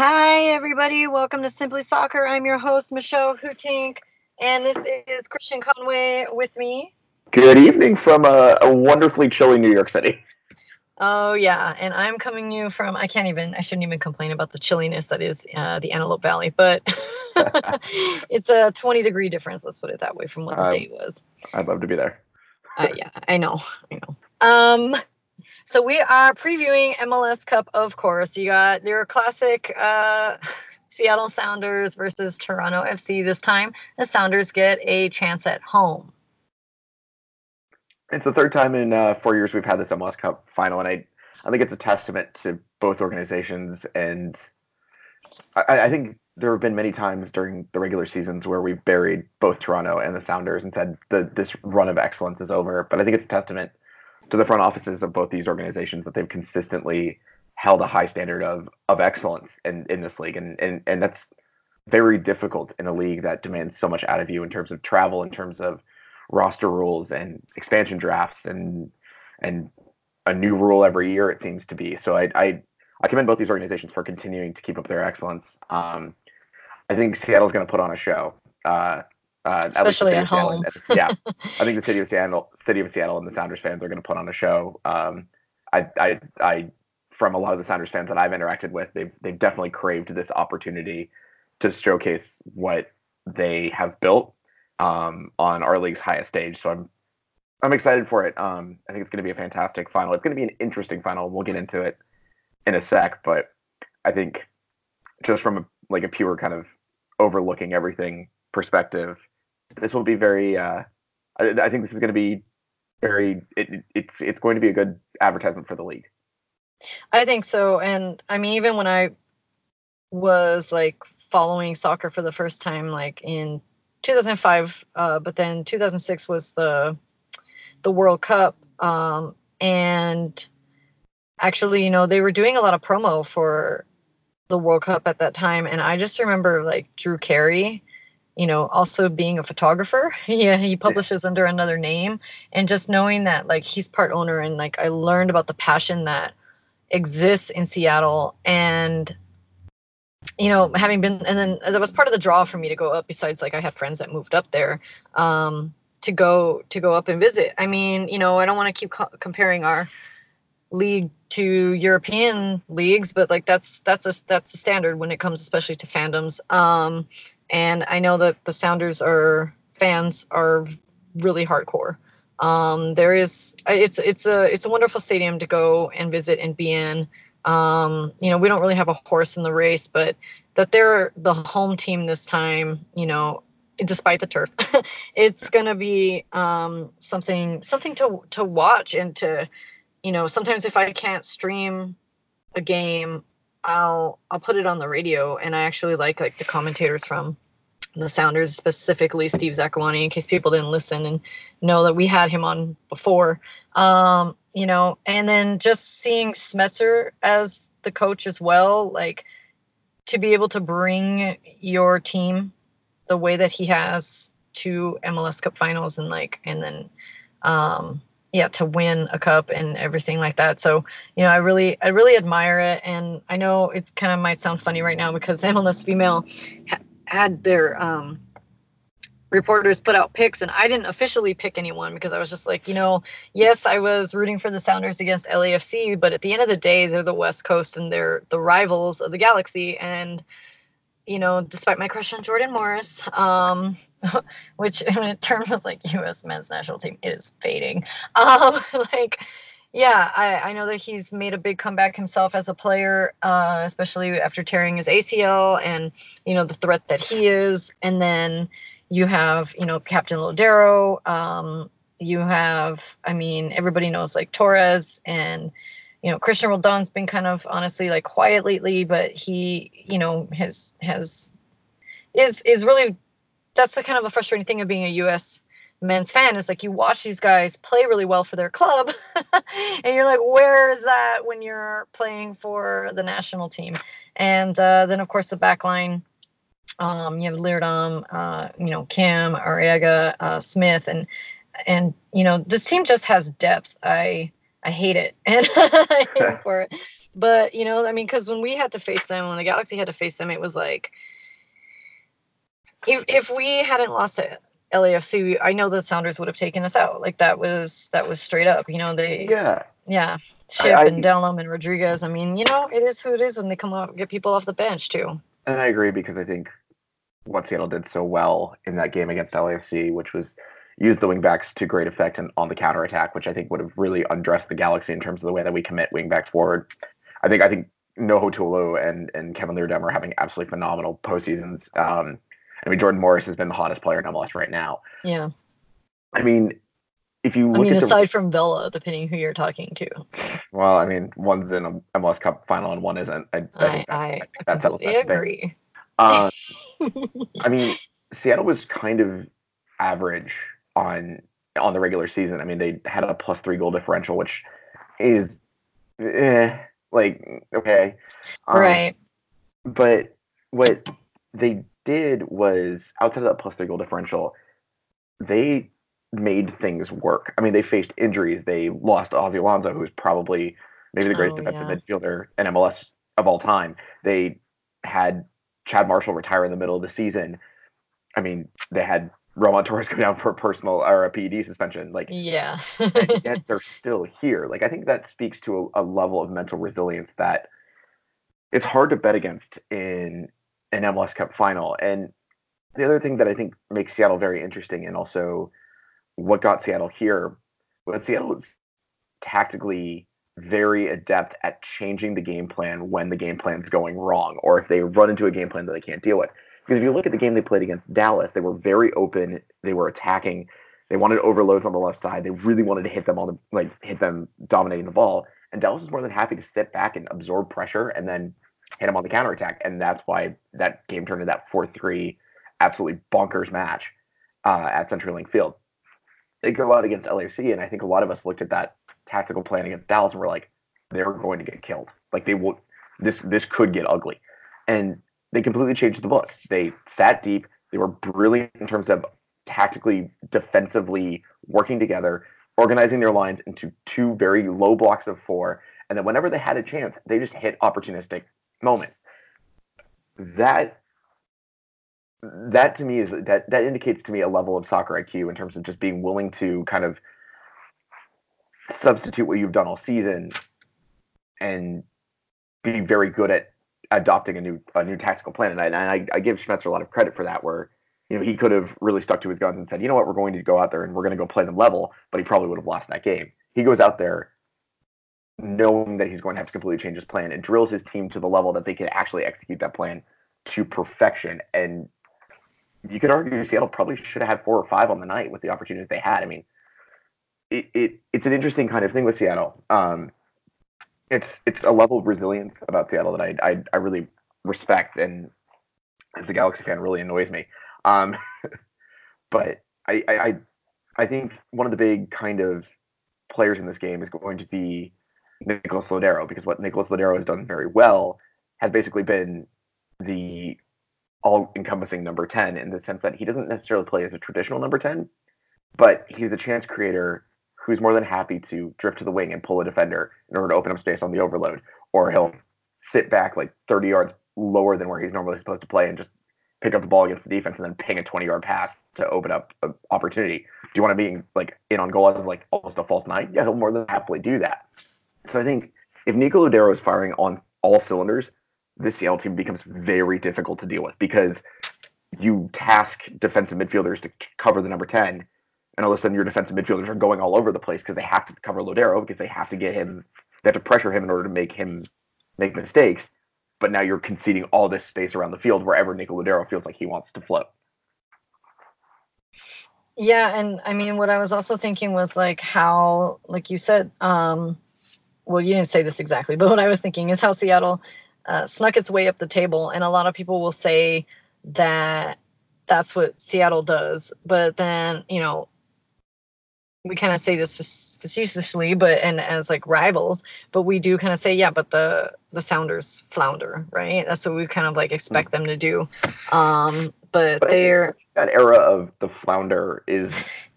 Hi, everybody. Welcome to Simply Soccer. I'm your host, Michelle Hootink, and this is Christian Conway with me. Good evening from a, a wonderfully chilly New York City. Oh, yeah. And I'm coming you from, I can't even, I shouldn't even complain about the chilliness that is uh, the Antelope Valley, but it's a 20 degree difference, let's put it that way, from what the uh, date was. I'd love to be there. uh, yeah, I know. I know. Um, so we are previewing MLS Cup, of course. You got your classic uh, Seattle Sounders versus Toronto FC this time. The Sounders get a chance at home. It's the third time in uh, four years we've had this MLS Cup final, and I, I think it's a testament to both organizations. And I, I think there have been many times during the regular seasons where we've buried both Toronto and the Sounders and said that this run of excellence is over. But I think it's a testament to the front offices of both these organizations that they've consistently held a high standard of of excellence in, in this league, and and and that's very difficult in a league that demands so much out of you in terms of travel, in terms of roster rules and expansion drafts, and and a new rule every year it seems to be. So I I, I commend both these organizations for continuing to keep up their excellence. Um, I think Seattle's going to put on a show. Uh, uh, Especially at, at home. yeah, I think the city of Seattle, city of Seattle, and the Sounders fans are going to put on a show. Um, I, I, I, from a lot of the Sounders fans that I've interacted with, they've they've definitely craved this opportunity to showcase what they have built um, on our league's highest stage. So I'm I'm excited for it. Um, I think it's going to be a fantastic final. It's going to be an interesting final. We'll get into it in a sec, but I think just from a, like a pure kind of overlooking everything perspective, this will be very. Uh, I, I think this is going to be very. It, it's it's going to be a good advertisement for the league. I think so, and I mean even when I was like following soccer for the first time, like in 2005, uh, but then 2006 was the the World Cup, um, and actually, you know, they were doing a lot of promo for the World Cup at that time, and I just remember like Drew Carey you know, also being a photographer. yeah, he publishes under another name and just knowing that like he's part owner and like I learned about the passion that exists in Seattle and you know, having been and then that was part of the draw for me to go up besides like I had friends that moved up there um to go to go up and visit. I mean, you know, I don't want to keep co- comparing our league to European leagues, but like that's that's a that's the standard when it comes especially to fandoms. Um and I know that the Sounders are fans are really hardcore. Um, there is it's it's a it's a wonderful stadium to go and visit and be in. Um, you know, we don't really have a horse in the race, but that they're the home team this time, you know, despite the turf, it's gonna be um, something something to to watch and to, you know, sometimes if I can't stream a game, I'll I'll put it on the radio, and I actually like like the commentators from the Sounders, specifically Steve Zakuani, in case people didn't listen and know that we had him on before. Um, you know, and then just seeing Schmetzer as the coach as well, like to be able to bring your team the way that he has to MLS Cup finals and like and then um yeah to win a cup and everything like that. So you know i really i really admire it. And i know it kind of might sound funny right now because mls female ha- had their um reporters put out picks and I didn't officially pick anyone because I was just like, you know, yes, I was rooting for the Sounders against LAFC, but at the end of the day, they're the West Coast and they're the rivals of the Galaxy. And you know, despite my crush on Jordan Morris, um, which in terms of like U.S. men's national team, it is fading. Um, like, yeah, I, I know that he's made a big comeback himself as a player, uh, especially after tearing his ACL and you know the threat that he is. And then you have you know Captain Lodeiro. Um, you have, I mean, everybody knows like Torres and you know, Cristian Roldan's been kind of honestly like quiet lately, but he, you know, has has is is really that's the kind of the frustrating thing of being a U.S. men's fan is like you watch these guys play really well for their club, and you're like, where is that when you're playing for the national team? And uh, then of course the back line, um, you have Leerdam, uh, you know, Kim, Arreaga, uh, Smith, and and you know this team just has depth. I I hate it and I hate it for it. But you know, I mean, because when we had to face them, when the Galaxy had to face them, it was like if if we hadn't lost it, LAFC, I know the Sounders would have taken us out. Like that was that was straight up. You know, they Yeah. yeah, Shipp I- and Delem and Rodriguez. I mean, you know, it is who it is when they come out get people off the bench too. And I agree because I think what Seattle did so well in that game against LAFC, which was use the wingbacks to great effect and on the counterattack, which I think would have really undressed the Galaxy in terms of the way that we commit wingbacks forward. I think I think Nouhou Tolo and and Kevin Leerdam are having absolutely phenomenal postseasons. Um, I mean, Jordan Morris has been the hottest player in MLS right now. Yeah. I mean, if you I mean, at the, aside from Vela, depending who you're talking to. well, I mean, one's in a MLS Cup final and one isn't. I, I, I I, that completely that agree. Uh, I mean, Seattle was kind of average on on the regular season. I mean, they had a plus three goal differential, which is eh, like okay, Um, right. But what they did was outside of that plus three goal differential, they made things work. I mean, they faced injuries. They lost Ozzie Alonso, who's probably maybe the greatest Oh, defensive yeah. midfielder in MLS of all time. They had Chad Marshall retire in the middle of the season. I mean, they had Roman Torres go down for a personal or a PED suspension. Like, Yeah. and yet they're still here. Like, I think that speaks to a, a level of mental resilience that it's hard to bet against in an MLS Cup final. And the other thing that I think makes Seattle very interesting and also what got Seattle here was Seattle is tactically very adept at changing the game plan when the game plan's going wrong or if they run into a game plan that they can't deal with. Because if you look at the game they played against Dallas, they were very open, they were attacking, they wanted overloads on the left side, they really wanted to hit them on the like hit them dominating the ball. And Dallas was more than happy to sit back and absorb pressure and then hit them on the counterattack. And that's why that game turned into that 4 3 absolutely bonkers match uh, at CenturyLink Field. They go out against LAFC, and I think a lot of us looked at that tactical plan against Dallas and we're like, they're going to get killed. Like they will, this this could get ugly, and they completely changed the book. They sat deep. They were brilliant in terms of tactically, defensively working together, organizing their lines into two very low blocks of four, and then whenever they had a chance, they just hit opportunistic moments. That that to me is that that indicates to me a level of soccer IQ in terms of just being willing to kind of substitute what you've done all season and be very good at adopting a new a new tactical plan. And I, and I, I give Schmetzer a lot of credit for that, where you know he could have really stuck to his guns and said, you know what, we're going to go out there and we're going to go play them level, but he probably would have lost that game. He goes out there knowing that he's going to have to completely change his plan and drills his team to the level that they can actually execute that plan to perfection. And you could argue Seattle probably should have had four or five on the night with the opportunities they had. I mean, it, it it's an interesting kind of thing with Seattle. Um, it's it's a level of resilience about Seattle that I I, I really respect, and as a Galaxy fan, really annoys me. Um, but I, I I think one of the big kind of players in this game is going to be Nicolas Lodeiro because what Nicolas Lodeiro has done very well has basically been the all-encompassing number 10 in the sense that he doesn't necessarily play as a traditional number 10, but he's a chance creator who's more than happy to drift to the wing and pull a defender in order to open up space on the overload, or he'll sit back like 30 yards lower than where he's normally supposed to play and just pick up the ball against the defense and then ping a 20-yard pass to open up an opportunity. Do you want to be like in on goal as like almost a false nine? Yeah, he'll more than happily do that. So I think if Nico Lodeiro is firing on all cylinders, this Seattle team becomes very difficult to deal with because you task defensive midfielders to cover the number 10, and all of a sudden your defensive midfielders are going all over the place because they have to cover Lodeiro because they have to get him, they have to pressure him in order to make him make mistakes. But now you're conceding all this space around the field wherever Nico Lodeiro feels like he wants to float. Yeah, and I mean, what I was also thinking was like how, like you said, um, well, you didn't say this exactly, but what I was thinking is how Seattle uh, snuck its way up the table, and a lot of people will say that that's what Seattle does, but then you know, we kind of say this facetiously, but and as like rivals, but we do kind of say, yeah, but the the Sounders flounder, right? That's what we kind of like expect them to do. Um, but, But they're that era of the flounder is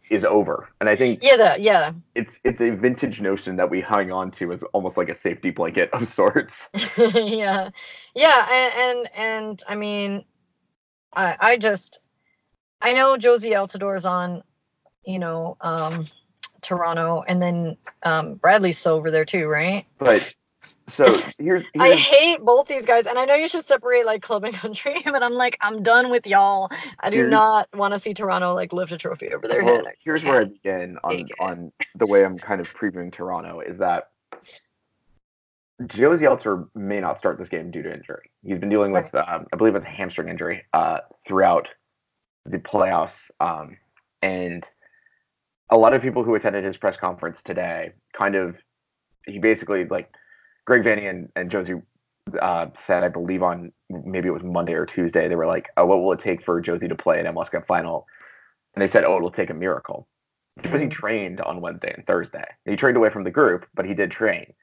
is over. And I think Yeah, the, yeah. it's it's a vintage notion that we hung on to as almost like a safety blanket of sorts. yeah. Yeah, and, and and I mean I I just I know Jozy Altidore's on, you know, um Toronto and then um Bradley's still over there too, right? But so here's, I hate both these guys, and I know you should separate like club and country, but I'm like, I'm done with y'all. I do not want to see Toronto like lift a trophy over their well, head. I here's where I begin on on the way I'm kind of previewing Toronto is that Jozy Altidore may not start this game due to injury. He's been dealing with, um, I believe, it's a hamstring injury uh, throughout the playoffs, um, and a lot of people who attended his press conference today kind of he basically like Greg Vanney and, and Jozy uh, said, I believe on maybe it was Monday or Tuesday, they were like, oh, what will it take for Jozy to play an MLS Cup final? And they said, oh, it'll take a miracle. Because he Mhm. trained on Wednesday and Thursday. He trained away from the group, but he did train.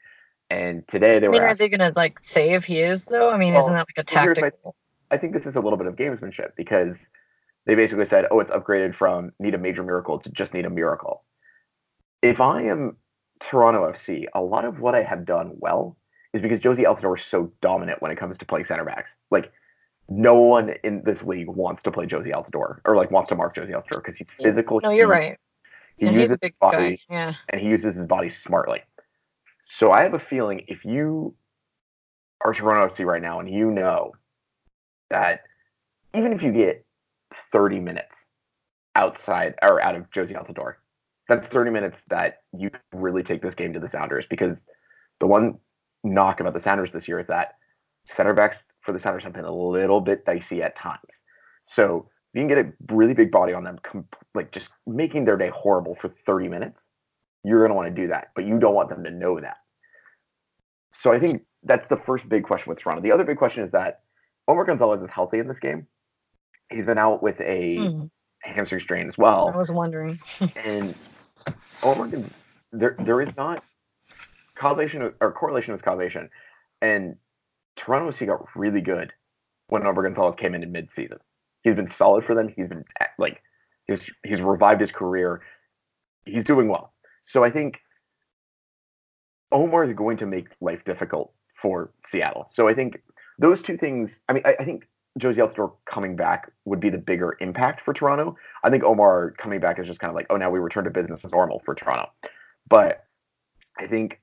And today they I were mean, are asked, they gonna like say if he is though? I mean, isn't that like a well, tactical? I think this is a little bit of gamesmanship because they basically said, oh, it's upgraded from need a major miracle to just need a miracle. If I am Toronto FC, a lot of what I have done well is because Jozy Altidore is so dominant when it comes to playing center backs. Like, no one in this league wants to play Jozy Altidore or like wants to mark Jozy Altidore because he's physical. No, you're he- right. He and uses he's a big his body guy. Yeah. and he uses his body smartly. So I have a feeling if you are Toronto FC right now and you know that even if you get 30 minutes outside or out of Jozy Altidore, that's 30 minutes that you really take this game to the Sounders because the one knock about the Sounders this year is that center backs for the Sounders have been a little bit dicey at times. So you can get a really big body on them, com- like just making their day horrible for 30 minutes, you're going to want to do that, but you don't want them to know that. So I think that's the first big question with Toronto. The other big question is that Omar Gonzalez is healthy in this game. He's been out with a Hmm, hamstring strain as well. I was wondering. and Omar Gon- there there is not causation or correlation with causation, and Toronto FC got really good when Omar Gonzalez came in in mid-season. He's been solid for them. He's been like he's he's revived his career. He's doing well. So I think Omar is going to make life difficult for Seattle. So I think those two things. I mean, I, I think Jozy Altidore coming back would be the bigger impact for Toronto. I think Omar coming back is just kind of like, oh, now we return to business as normal for Toronto. But I think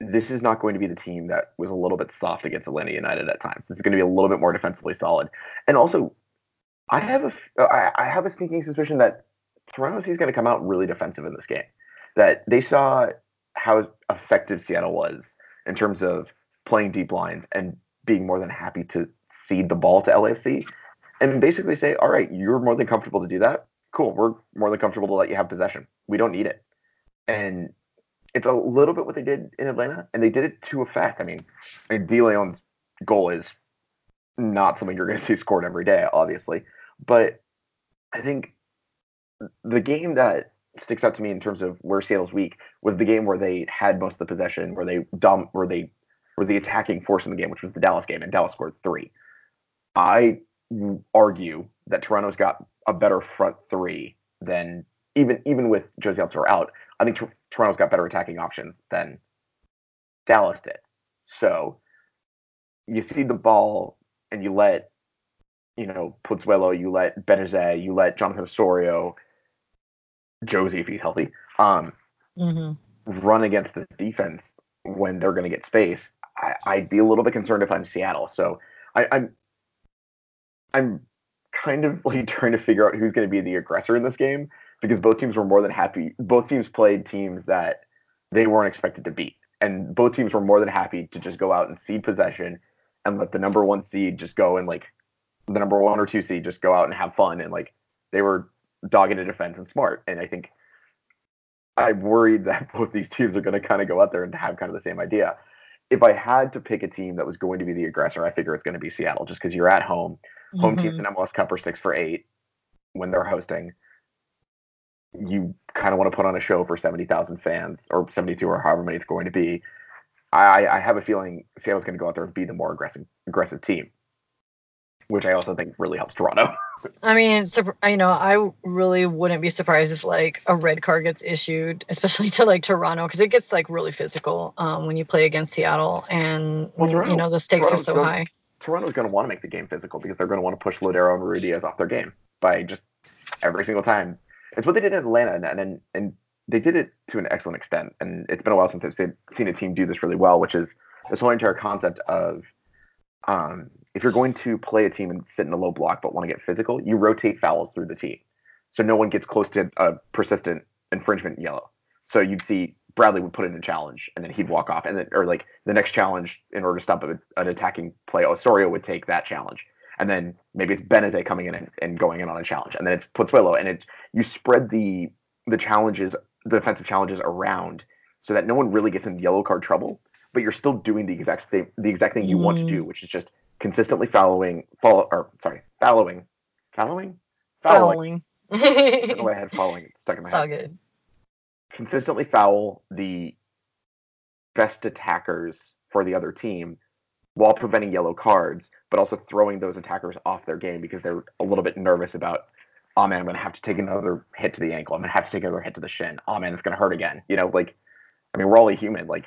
this is not going to be the team that was a little bit soft against Atlanta United at times. It's going to be a little bit more defensively solid. And also, I have a uh, I I have a sneaking suspicion that Toronto is going to come out really defensive in this game. That they saw how effective Seattle was in terms of playing deep lines and being more than happy to cede the ball to LAFC and basically say, all right, you're more than comfortable to do that. Cool. We're more than comfortable to let you have possession. We don't need it. And it's a little bit what they did in Atlanta, and they did it to effect. I mean, I mean, goal is not something you're going to see scored every day, obviously. But I think the game that sticks out to me in terms of where Seattle's weak was the game where they had most of the possession, where they dom- where they were the attacking force in the game, which was the Dallas game, and Dallas scored three. I argue that Toronto's got a better front three than even even with Jozy Altidore out. I think Tor- Toronto's got better attacking options than Dallas did. So you see the ball and you let you know Pozuelo, you let Benezet, you let Jonathan Osorio, Jozy if he's healthy, um, hmm run against the defense when they're going to get space. I, I'd be a little bit concerned if I'm Seattle. So I, I'm I'm kind of like trying to figure out who's going to be the aggressor in this game because both teams were more than happy. Both teams played teams that they weren't expected to beat, and both teams were more than happy to just go out and seed possession and let the number one seed just go and like the number one or two seed just go out and have fun and like they were dogged in defense and smart. And I think I'm worried that both these teams are going to kind of go out there and have kind of the same idea. If I had to pick a team that was going to be the aggressor, I figure it's going to be Seattle just because you're at home. Home teams in MLS Cup are six for eight when they're hosting. You kind of want to put on a show for 70,000 fans or 72 or however many it's going to be. I, I have a feeling Seattle's going to go out there and be the more aggressive aggressive team, which I also think really helps Toronto. I mean, you know, I really wouldn't be surprised if like a red card gets issued, especially to like Toronto, because it gets like really physical um, when you play against Seattle, and Well, you know the stakes Toronto's are so gonna- high. Toronto's going to want to make the game physical because they're going to want to push Lodeiro and Ruidiaz off their game by just every single time. It's what they did in Atlanta, and and, and they did it to an excellent extent. And it's been a while since I've seen, seen a team do this really well, which is this whole entire concept of um, if you're going to play a team and sit in a low block but want to get physical, you rotate fouls through the team, so no one gets close to a persistent infringement yellow. So you'd see Bradley would put in a challenge and then he'd walk off, and then or like the next challenge in order to stop a, an attacking play, Osorio would take that challenge, and then maybe it's Benezet coming in and, and going in on a challenge, and then it's Pozuelo, and it's you spread the the challenges, the defensive challenges around, so that no one really gets in yellow card trouble, but you're still doing the exact thing, the exact thing you want to Mm. do, which is just consistently following, follow, or sorry, following, following, following. I don't know why I had following stuck in my it's all head. good. Consistently foul the best attackers for the other team while preventing yellow cards, but also throwing those attackers off their game because they're a little bit nervous about, oh man, I'm going to have to take another hit to the ankle. I'm going to have to take another hit to the shin. Oh man, it's going to hurt again. You know, like, I mean, we're all human. Like,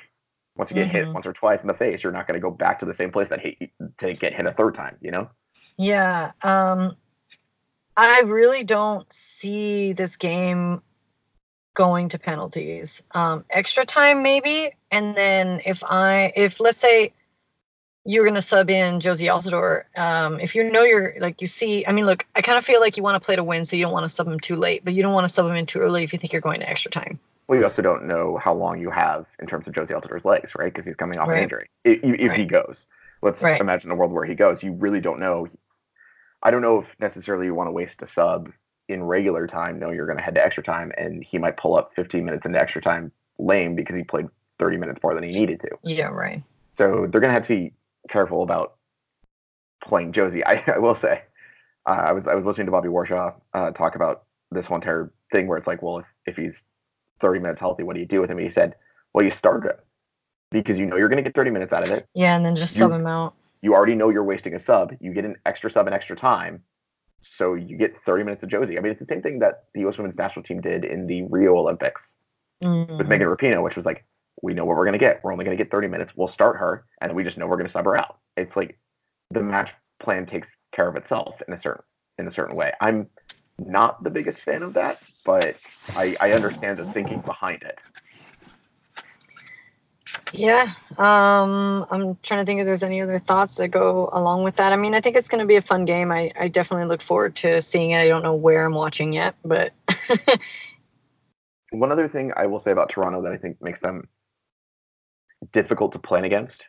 once you get hit Mhm. once or twice in the face, you're not going to go back to the same place that hit you to get hit a third time, you know? Yeah. Um, I really don't see this game going to penalties. Um, extra time maybe, and then if I if let's say you're gonna sub in Jozy Altidore, um, if you know you're like you see, I mean, look, I kind of feel like you want to play to win, so you don't want to sub him too late, but you don't want to sub him in too early if you think you're going to extra time. Well, you also don't know how long you have in terms of Jozy Altidore's legs, right? Because he's coming off Right. an injury. If, if he goes, let's Right. imagine a world where he goes. You really don't know. I don't know if necessarily you want to waste a sub in regular time. No, you're going to head to extra time, and he might pull up 15 minutes into extra time lame because he played 30 minutes more than he needed to. Yeah, right. So they're going to have to be careful about playing Jozy. I, I will say, uh, I was I was listening to Bobby Warshaw uh, talk about this one entire thing where it's like, well, if, if he's 30 minutes healthy, what do you do with him? And he said, well, you start him because you know you're going to get 30 minutes out of it. Yeah, and then just You- sub him out. You already know you're wasting a sub. You get an extra sub and extra time. So you get 30 minutes of Jozy. I mean, it's the same thing that the U.S. women's national team did in the Rio Olympics with Mhm. Megan Rapinoe, which was like, we know what we're going to get. We're only going to get 30 minutes. We'll start her, and we just know we're going to sub her out. It's like the match plan takes care of itself in a certain in a certain way. I'm not the biggest fan of that, but I, I understand the thinking behind it. Yeah. Um, I'm trying to think if there's any other thoughts that go along with that. I mean, I think it's going to be a fun game. I, I definitely look forward to seeing it. I don't know where I'm watching yet, but One other thing I will say about Toronto that I think makes them difficult to plan against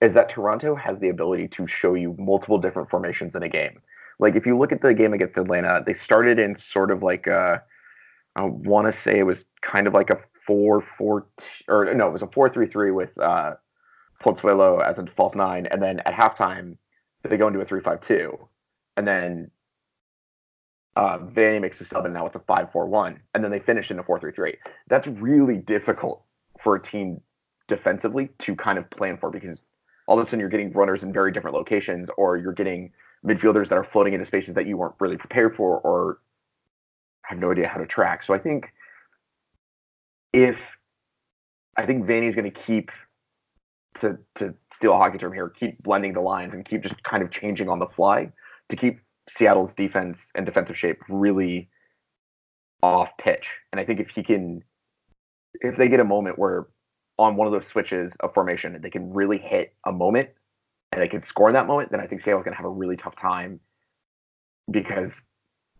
is that Toronto has the ability to show you multiple different formations in a game. Like if you look at the game against Atlanta, they started in sort of like a, I want to say it was kind of like a four four or no, it was a four three three with uh, Pozuelo as a false nine, and then at halftime they go into a three five two, and then uh, Vanney makes a sub, and now it's a five four one, and then they finish in a four three three. That's really difficult for a team defensively to kind of plan for because all of a sudden you're getting runners in very different locations, or you're getting midfielders that are floating into spaces that you weren't really prepared for, or have no idea how to track. So I think if I think Vanney's going to keep to to steal a hockey term here, keep blending the lines and keep just kind of changing on the fly to keep Seattle's defense and defensive shape really off pitch. And I think if he can, if they get a moment where on one of those switches of formation they can really hit a moment and they can score in that moment, then I think Seattle's going to have a really tough time because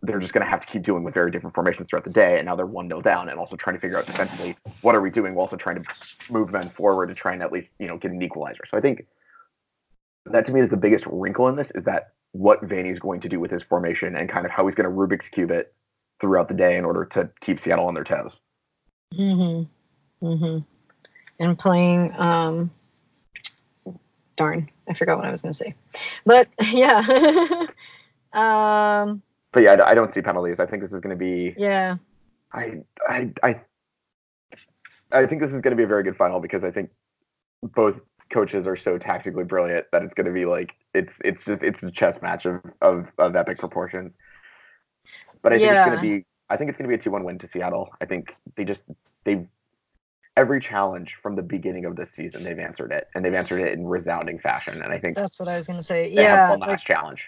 they're just going to have to keep doing with very different formations throughout the day. And now they're 1 0 down and also trying to figure out defensively what are we doing while also trying to move men forward to try and at least, you know, get an equalizer. So I think that to me is the biggest wrinkle in this is that what Vanney's going to do with his formation and kind of how he's going to Rubik's Cube it throughout the day in order to keep Seattle on their toes. Mhm. Mhm. And playing um darn, I forgot what I was going to say. But yeah. um But yeah, I, I don't see penalties. I think this is going to be. yeah. I I I I think this is going to be a very good final because I think both coaches are so tactically brilliant that it's going to be like it's it's just it's a chess match of of, of epic proportions. But I think it's gonna be I think it's gonna be a two one win to Seattle. I think they just they every challenge from the beginning of this season they've answered it and they've answered it in resounding fashion. And I think That's what I was gonna say. they yeah, have the like, last challenge.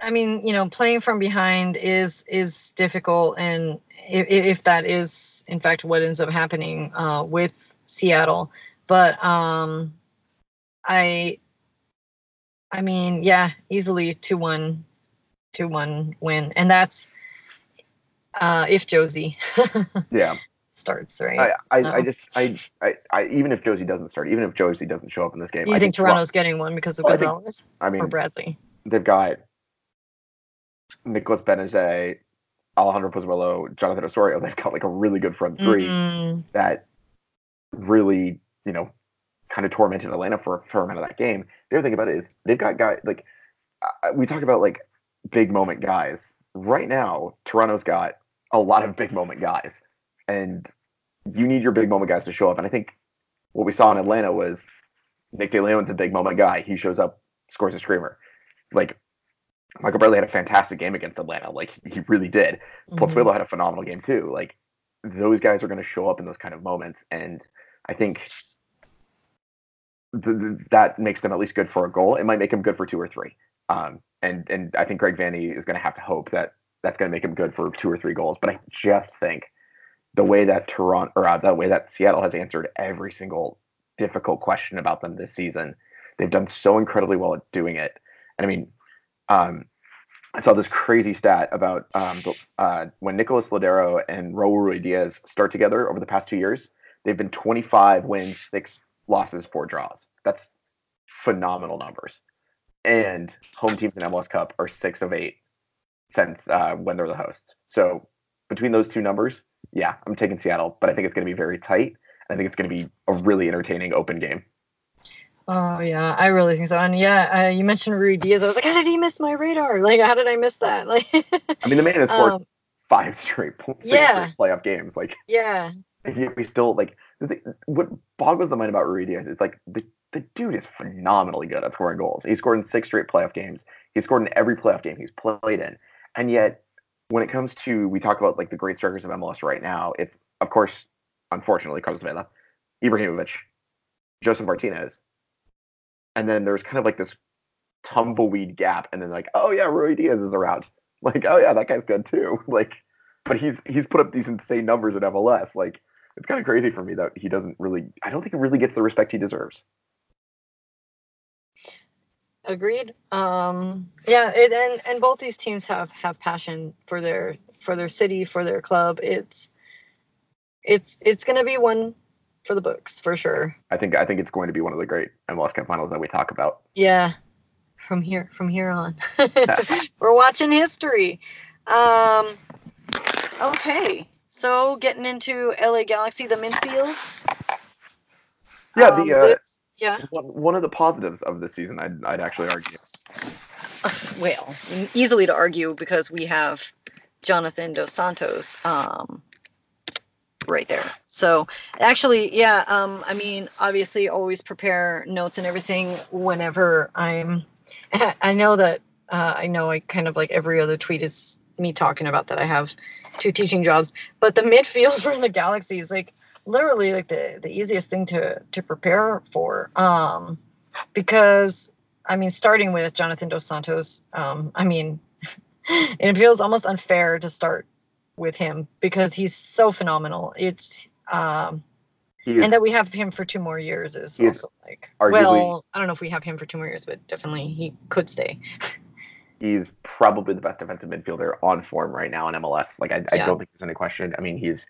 I mean, you know, playing from behind is is difficult, and if, if that is in fact what ends up happening uh, with Seattle, but um, I, I mean, yeah, easily two one, two one win, and that's uh, if Jozy Yeah. starts right. I, I, So, I just I, I I even if Jozy doesn't start, even if Jozy doesn't show up in this game, you I think Toron- Toronto's getting one because of Well, I think- Gonzalez I mean or Bradley? they've got Nicholas Benezet, Alejandro Pozuelo, Jonathan Osorio. They've got like a really good front 3 Mm, that really, you know, kind of tormented Atlanta for for a fair amount of that game. The other thing about it is they've got guys like uh, we talk about like big moment guys. Right now, Toronto's got a lot of big moment guys, and you need your big moment guys to show up. And I think what we saw in Atlanta was Nick DeLeon's a big moment guy. He shows up, scores a screamer. Like Michael Bradley had a fantastic game against Atlanta. Like he really did. mhm. Pozuelo had a phenomenal game too. Like those guys are going to show up in those kind of moments, and I think th- th- that makes them at least good for a goal. It might make them good for two or three. Um, and and I think Greg Vanney is going to have to hope that that's going to make him good for two or three goals. But I just think the way that Toronto or uh, the way that Seattle has answered every single difficult question about them this season, they've done so incredibly well at doing it. And I mean, um, I saw this crazy stat about um, uh, when Nicolas Lodeiro and Raul Ruidiaz start together over the past two years, they've been 25 wins, six losses, four draws. That's phenomenal numbers. And home teams in MLS Cup are six of eight since uh, when they're the hosts. So between those two numbers, yeah, I'm taking Seattle, but I think it's going to be very tight. I think it's going to be a really entertaining open game. Oh yeah, I really think so. And yeah, uh, you mentioned Ruidiaz. I was like, how did he miss my radar? Like, how did I miss that? Like, I mean, the man has scored um, five straight, six yeah. playoff games. Like, yeah, And yet we still like the thing, what boggles the mind about Ruidiaz is like the, the dude is phenomenally good at scoring goals. He scored in six straight playoff games. He scored in every playoff game he's played in. And yet, when it comes to we talk about like the great strikers of MLS right now, it's of course, unfortunately, Carlos Vela, Ibrahimovic, Josef Martinez, and then there's kind of like this tumbleweed gap, and then like, oh yeah, Ruidiaz is around. Like, oh yeah, that guy's good too. Like, but he's he's put up these insane numbers in MLS. Like, it's kind of crazy for me that he doesn't really. I don't think he really gets the respect he deserves. agreed. Um, yeah, it, and and both these teams have have passion for their for their city, for their club. It's it's it's gonna be one for the books for sure. I think I think it's going to be one of the great MLS Cup finals that we talk about. Yeah, from here from here on, we're watching history. Um, okay, so getting into LA Galaxy, the Minfield. Yeah, Um, the uh, yeah. one, one of the positives of this season, I'd I'd actually argue. Well, easily to argue because we have Jonathan Dos Santos um, right there. So actually, yeah. Um, I mean, obviously, always prepare notes and everything whenever I'm. I know that uh, I know I kind of like every other tweet is me talking about that I have two teaching jobs, but the midfield for the Galaxy is like literally like the the easiest thing to to prepare for. Um, because I mean, starting with Jonathan Dos Santos, um, I mean, it feels almost unfair to start with him because he's so phenomenal. It's um, and that we have him for two more years is also like arguably- well, I don't know if we have him for two more years, but definitely he could stay. he's probably the best defensive midfielder on form right now in MLS. Like I, I Yeah. don't think there's any question. I mean, he's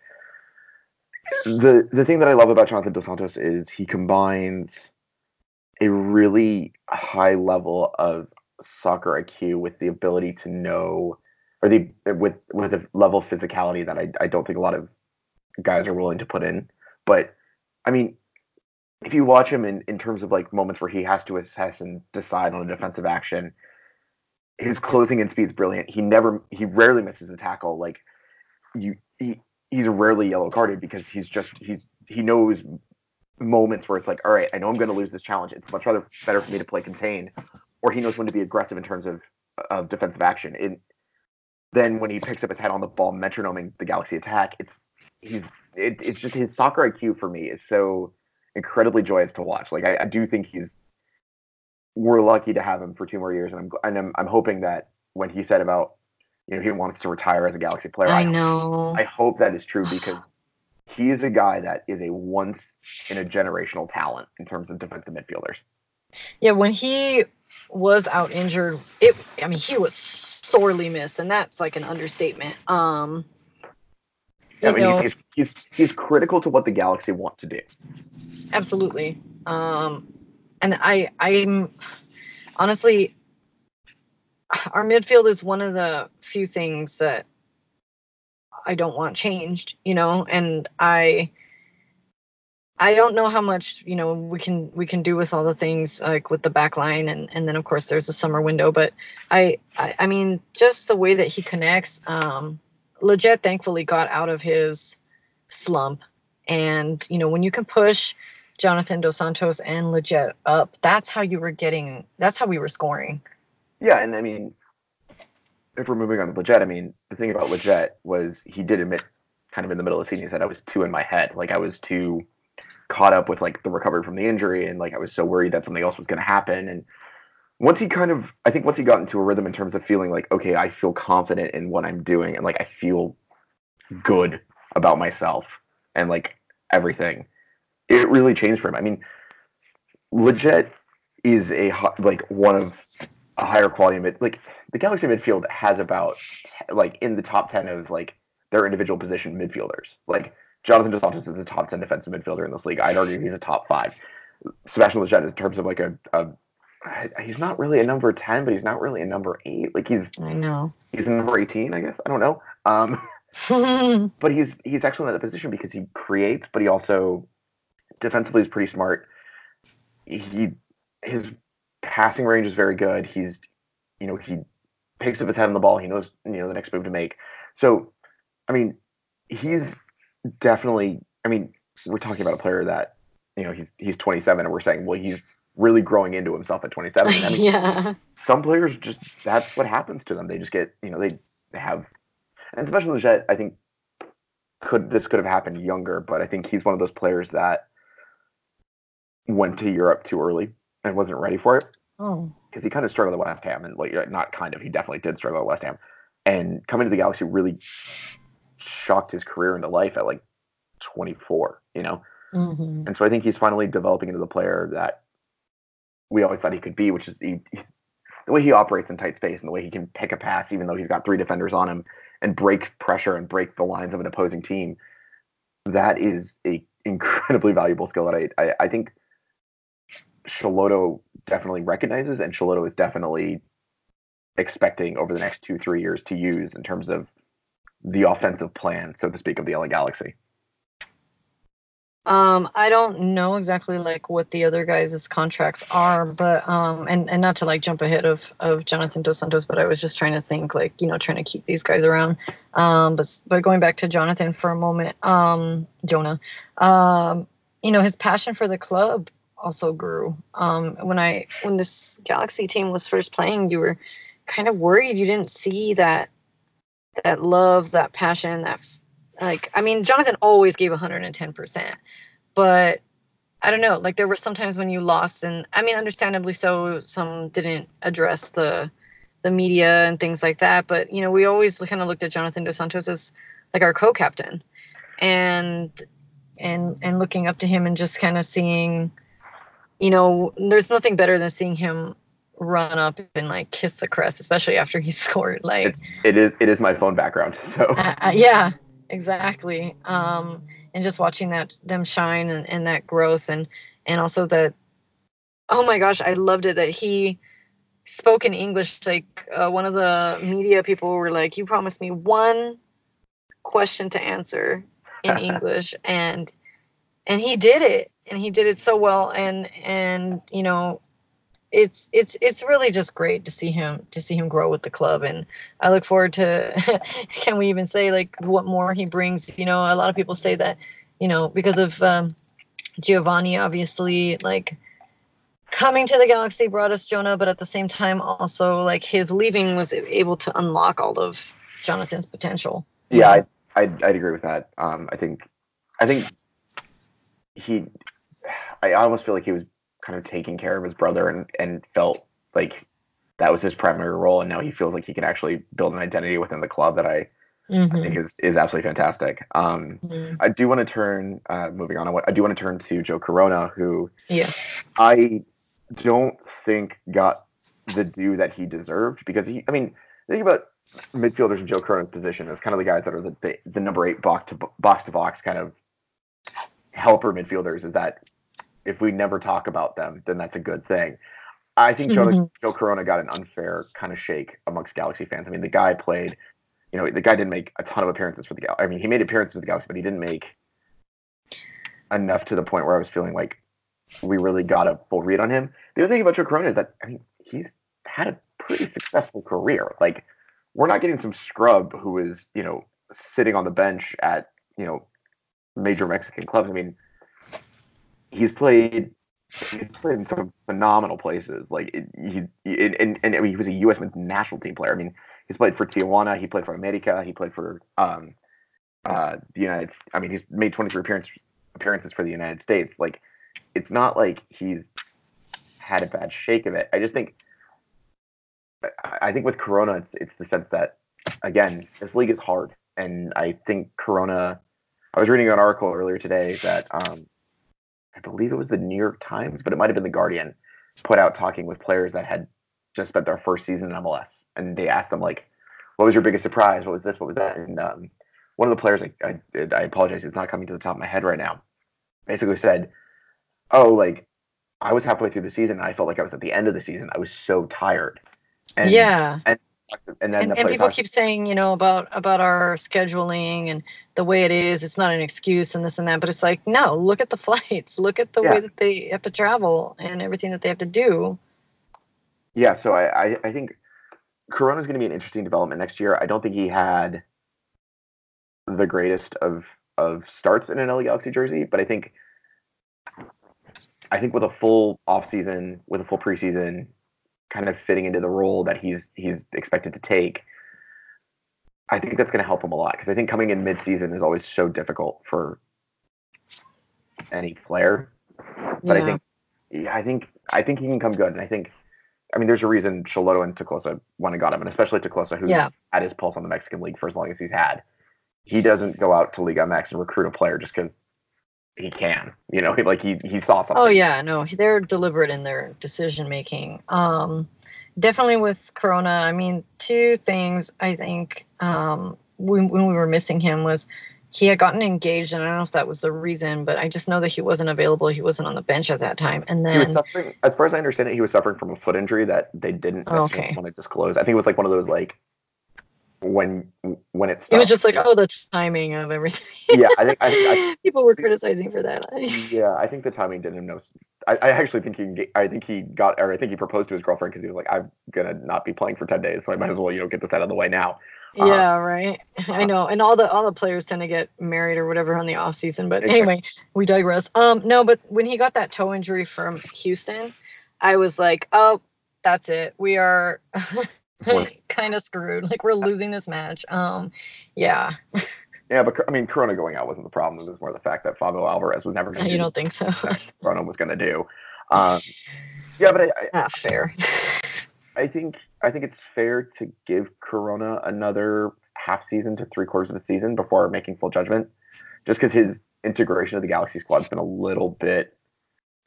the the thing that I love about Jonathan Dos Santos is he combines a really high level of soccer IQ with the ability to know, or the with with a level of physicality that I I don't think a lot of guys are willing to put in. But I mean, if you watch him in in terms of like moments where he has to assess and decide on a defensive action, his closing in speed is brilliant. He never, he rarely misses a tackle. Like you, he, he's rarely yellow carded because he's just, he's, he knows moments where it's like, all right, I know I'm going to lose this challenge. It's much rather better for me to play contain, or he knows when to be aggressive in terms of of defensive action. In then when he picks up his head on the ball, metronoming the Galaxy attack, it's he's it, it's just his soccer IQ for me is so incredibly joyous to watch. Like I, I do think he's we're lucky to have him for two more years, and I'm and I'm, I'm hoping that when he said about you know he wants to retire as a Galaxy player, I know. I hope that is true because he is a guy that is a once in a generational talent in terms of defensive midfielders. Yeah, when he was out injured, it I mean he was sorely missed, and that's like an understatement. Um, I mean, know, he's, he's he's critical to what the Galaxy want to do. Absolutely. Um, and I I'm honestly our midfield is one of the few things that I don't want changed, you know, and I I don't know how much, you know, we can we can do with all the things like with the back line and and then of course there's a summer window, but I I, I mean just the way that he connects um Lletget thankfully got out of his slump and you know when you can push Jonathan Dos Santos and Lletget up, that's how you were getting that's how we were scoring. Yeah, and I mean if we're moving on to Lletget, I mean, the thing about Lletget was he did admit kind of in the middle of the season, he said I was too in my head. Like I was too caught up with like the recovery from the injury and like I was so worried that something else was gonna happen. And once he kind of I think once he got into a rhythm in terms of feeling like, okay, I feel confident in what I'm doing and like I feel good about myself and like everything, it really changed for him. I mean, Lletget is a like one of a higher quality mid like the Galaxy midfield has about like in the top ten of like their individual position midfielders. Like Jonathan Dos Santos is a top ten defensive midfielder in this league. I'd argue he's a top five. Sebastian Lletget in terms of like a, a he's not really a number ten, but he's not really a number eight. Like he's I know he's a number eighteen, I guess. I don't know. Um, but he's he's excellent at the position because he creates, but he also defensively is pretty smart. He his passing range is very good. He's, you know, he picks up his head on the ball. He knows, you know, the next move to make. So, I mean, he's definitely. I mean, we're talking about a player that, you know, he's he's 27, and we're saying, well, he's really growing into himself at 27. I mean, yeah. Some players just that's what happens to them. They just get, you know, they they have, and especially Jet, I think could this could have happened younger, but I think he's one of those players that went to Europe too early and wasn't ready for it. Oh. Because he kind of struggled at West Ham, and like not kind of, he definitely did struggle at West Ham. And coming to the Galaxy really shocked his career into life at like 24, you know. Mm-hmm. And so I think he's finally developing into the player that we always thought he could be, which is he, he, the way he operates in tight space and the way he can pick a pass, even though he's got three defenders on him, and break pressure and break the lines of an opposing team. That is a incredibly valuable skill that I, I, I think Schelotto definitely recognizes, and Schelotto is definitely expecting over the next two three years to use in terms of the offensive plan, so to speak, of the LA Galaxy. Um, I don't know exactly like what the other guys' contracts are, but um, and and not to like jump ahead of of Jonathan Dos Santos, but I was just trying to think like you know trying to keep these guys around. Um, but but going back to Jonathan for a moment, um, Jonah, um, you know his passion for the club also grew. Um, when I when this Galaxy team was first playing, you were kind of worried you didn't see that that love, that passion, that like I mean, Jonathan always gave 110%, but I don't know, like there were sometimes when you lost and I mean understandably so some didn't address the the media and things like that, but you know, we always kind of looked at Jonathan Dos Santos as like our co-captain. And and and looking up to him and just kind of seeing you know, there's nothing better than seeing him run up and like kiss the crest, especially after he scored. Like it's, it is it is my phone background. So uh, uh, yeah, exactly. Um, and just watching that them shine and, and that growth and and also that oh my gosh, I loved it that he spoke in English. Like uh, one of the media people were like, "You promised me one question to answer in English," and and he did it and he did it so well and and you know it's it's it's really just great to see him to see him grow with the club and I look forward to can we even say like what more he brings you know a lot of people say that you know because of um, Giovani obviously like coming to the galaxy brought us Jonah but at the same time also like his leaving was able to unlock all of Jonathan's potential. Yeah, I, I'd, I'd agree with that. Um, I think, I think he, I almost feel like he was kind of taking care of his brother and, and felt like that was his primary role. And now he feels like he can actually build an identity within the club that I, mm-hmm. I think is, is absolutely fantastic. Um, mm-hmm. I do want to turn, uh, moving on, I do want to turn to Joe Corona, who yes, I don't think got the due that he deserved because he, I mean, think about midfielders in Joe Corona's position as kind of the guys that are the, the, the number eight box to box to box kind of helper midfielders. Is that if we never talk about them, then that's a good thing. I think mm-hmm. Joe, Joe Corona got an unfair kind of shake amongst Galaxy fans. I mean, the guy played, you know, the guy didn't make a ton of appearances for the Galaxy. I mean, he made appearances for the Galaxy, but he didn't make enough to the point where I was feeling like we really got a full read on him. The other thing about Joe Corona is that I mean, he's had a pretty successful career. Like, we're not getting some scrub who is, you know, sitting on the bench at, you know, major Mexican clubs. I mean, he's played he's played in some phenomenal places. Like he, he and, and I mean, he was a U.S. men's national team player. I mean, he's played for Tijuana, he played for America, he played for um, uh, the United. I mean, he's made 23 appearances appearances for the United States. Like, it's not like he's had a bad shake of it. I just think, I think with Corona, it's it's the sense that again, this league is hard, and I think Corona. I was reading an article earlier today that um, I believe it was the New York Times, but it might have been the Guardian, put out talking with players that had just spent their first season in MLS, and they asked them like, "What was your biggest surprise? What was this? What was that?" And um, one of the players, I, I, I apologize, it's not coming to the top of my head right now, basically said, "Oh, like I was halfway through the season, and I felt like I was at the end of the season. I was so tired." And, yeah. And and then and, and people keep saying you know about about our scheduling and the way it is it's not an excuse and this and that but it's like no look at the flights look at the yeah. way that they have to travel and everything that they have to do. Yeah so i i, I think corona is going to be an interesting development next year. I don't think he had the greatest of of starts in an LA Galaxy jersey but i think i think with a full off season with a full preseason kind of fitting into the role that he's he's expected to take, I think that's going to help him a lot because I think coming in mid-season is always so difficult for any player. But yeah. I think yeah, I think I think he can come good, and I think I mean there's a reason Schelotto and Te-Kloese went and got him, and especially Te-Kloese who yeah. had his pulse on the Mexican league for as long as he's had. He doesn't go out to Liga MX and recruit a player just because he can. You know, like he he saw something. Oh yeah, no, they're deliberate in their decision making. Um, definitely with Corona. I mean, two things I think um, when, when we were missing him was he had gotten engaged, and I don't know if that was the reason, but I just know that he wasn't available. He wasn't on the bench at that time. And then, as far as I understand it, he was suffering from a foot injury that they didn't okay. want to disclose. I think it was like one of those like when when it It was just like, oh, the timing of everything. yeah, I think, I, I, people were criticizing for that. yeah, I think the timing didn't know. I, I actually think he, I think he got, or I think he proposed to his girlfriend because he was like, I'm gonna not be playing for ten days, so I might as well, you know, get this out of the way now. Yeah, uh, right. I know, and all the all the players tend to get married or whatever on the off season. But anyway, we digress. Um, no, but when he got that toe injury from Houston, I was like, oh, that's it. We are kind of screwed. Like we're losing this match. Um, yeah. Yeah, but I mean, Corona going out wasn't the problem. It was more the fact that Favio Alvarez was never going to. You don't think so? Corona was going to do. Um, yeah, but I, I, not fair. I think I think it's fair to give Corona another half season to three quarters of a season before making full judgment, just because his integration of the Galaxy squad's been a little bit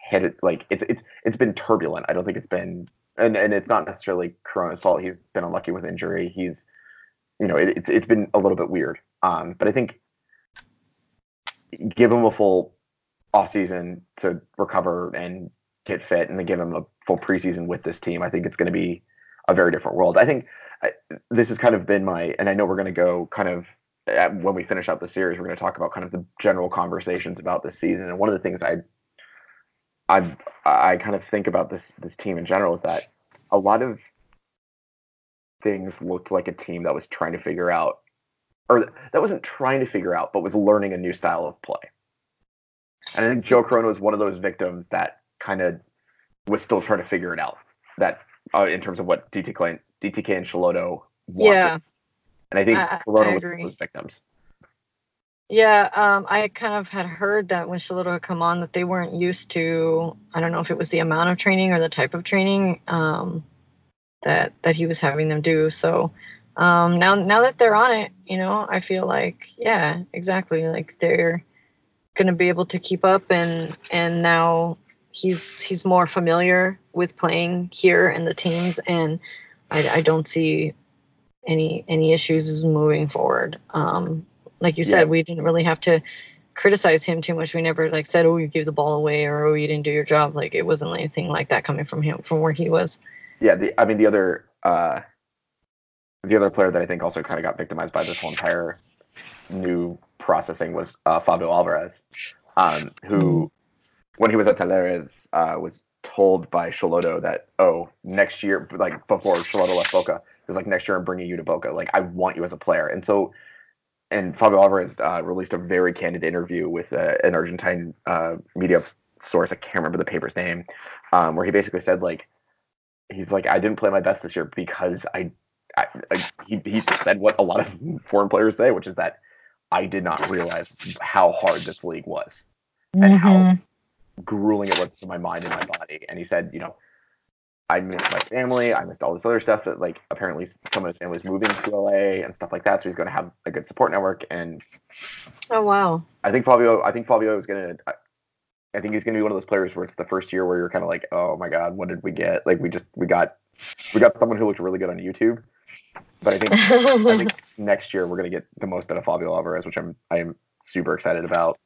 hit. Like it's it's it's been turbulent. I don't think it's been and and it's not necessarily Corona's fault. He's been unlucky with injury. He's, you know, it, it's it's been a little bit weird. Um, but I think give him a full off season to recover and get fit, and then give him a full preseason with this team. I think it's going to be a very different world. I think I, this has kind of been my, and I know we're going to go kind of when we finish out the series, we're going to talk about kind of the general conversations about this season. And one of the things I I I kind of think about this this team in general is that a lot of things looked like a team that was trying to figure out, or that wasn't trying to figure out, but was learning a new style of play. And I think Joe Corona was one of those victims that kind of was still trying to figure it out. That uh, in terms of what DTK, DTK and Schelotto wanted. Yeah. And I think I- I Corona was one of those victims. Yeah, um, I kind of had heard that when Schelotto had come on that they weren't used to. I don't know if it was the amount of training or the type of training um, that that he was having them do. So um, now now that they're on it, you know, I feel like yeah, exactly. Like they're gonna be able to keep up, and and now he's he's more familiar with playing here in the teams, and I, I don't see any any issues moving forward. Um, like you said, Yeah. we didn't really have to criticize him too much. We never like said, "Oh, you gave the ball away," or "Oh, you didn't do your job." Like it wasn't anything like that coming from him, from where he was. Yeah, the, I mean the other uh, the other player that I think also kind of got victimized by this whole entire new processing was uh, Favio Alvarez, um, who when he was at Talleres uh, was told by Schelotto that oh next year like before Schelotto left Boca was like next year I'm bringing you to Boca like I want you as a player and so and Favio Alvarez uh, released a very candid interview with uh, an Argentine uh, media source I can't remember the paper's name um, where he basically said like he's like I didn't play my best this year because I, I, I he he said what a lot of foreign players say, which is that I did not realize how hard this league was and how grueling it was to my mind and my body. And he said, you know, I missed my family, I missed all this other stuff that like apparently some of his family's moving to LA and stuff like that, so he's going to have a good support network. And Oh wow. I think Favio, I think Favio is going to. I think he's going to be one of those players where it's the first year where you're kind of like, oh my god, what did we get? Like we just we got we got someone who looked really good on YouTube, but I think I think next year we're going to get the most out of Favio Alvarez, which I'm I'm super excited about.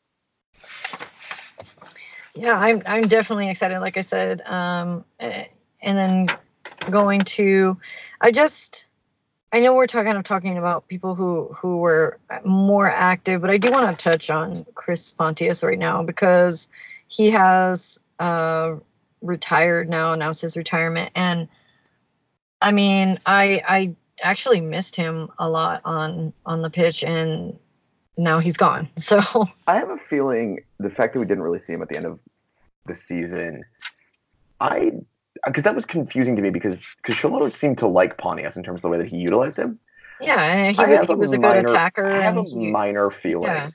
yeah, I'm I'm definitely excited. Like I said, um, eh, and then going to, I just. I know we're talking kind of talking about people who who were more active, but I do want to touch on Chris Pontius right now because he has uh, retired now, announced his retirement, and I mean, I I actually missed him a lot on on the pitch, and now he's gone. So I have a feeling the fact that we didn't really see him at the end of the season, I because that was confusing to me because because Schelotto seemed to like Pontius in terms of the way that he utilized him. yeah, and he, he a was a good minor- attacker. I have a he- minor feeling yeah.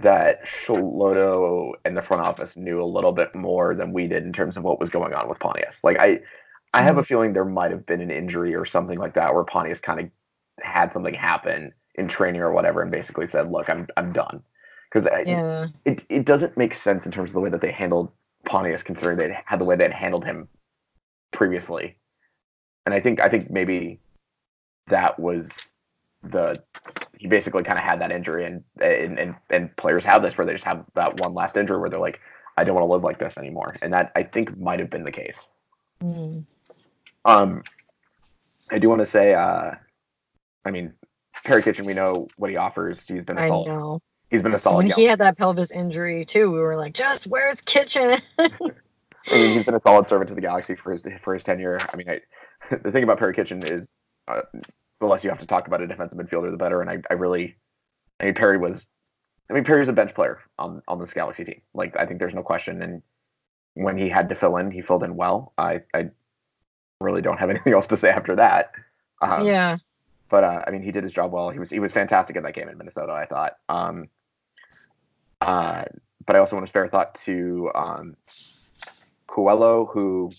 that Schelotto and the front office knew a little bit more than we did in terms of what was going on with Pontius. Like I, I have a mm-hmm. feeling there might have been an injury or something like that where Pontius kind of had something happen in training or whatever and basically said, "Look, I'm I'm done." Because yeah. it it doesn't make sense in terms of the way that they handled Pontius, considering they had the way they had handled him previously. And I think I think maybe that was the he basically kind of had that injury, and and and, and players have this where they just have that one last injury where they're like, I don't want to live like this anymore, and that I think might have been the case. Mm. Um, I do want to say, uh, I mean, Perry Kitchen, we know what he offers. He's been a I solid. know. He's been a solid. When he had that pelvis injury too, we were like, just where's Kitchen? I mean, he's been a solid servant to the Galaxy for his for his tenure. I mean, I, the thing about Perry Kitchen is, uh, the less you have to talk about a defensive midfielder, the better. And I, I really, I mean, Perry was, I mean, Perry's a bench player on on this Galaxy team. Like, I think there's no question. And when he had to fill in, he filled in well. I, I really don't have anything else to say after that. Um, yeah. but uh, I mean, he did his job well. He was he was fantastic in that game in Minnesota. I thought. Um, uh, but I also want to spare a thought to um, Coelho, who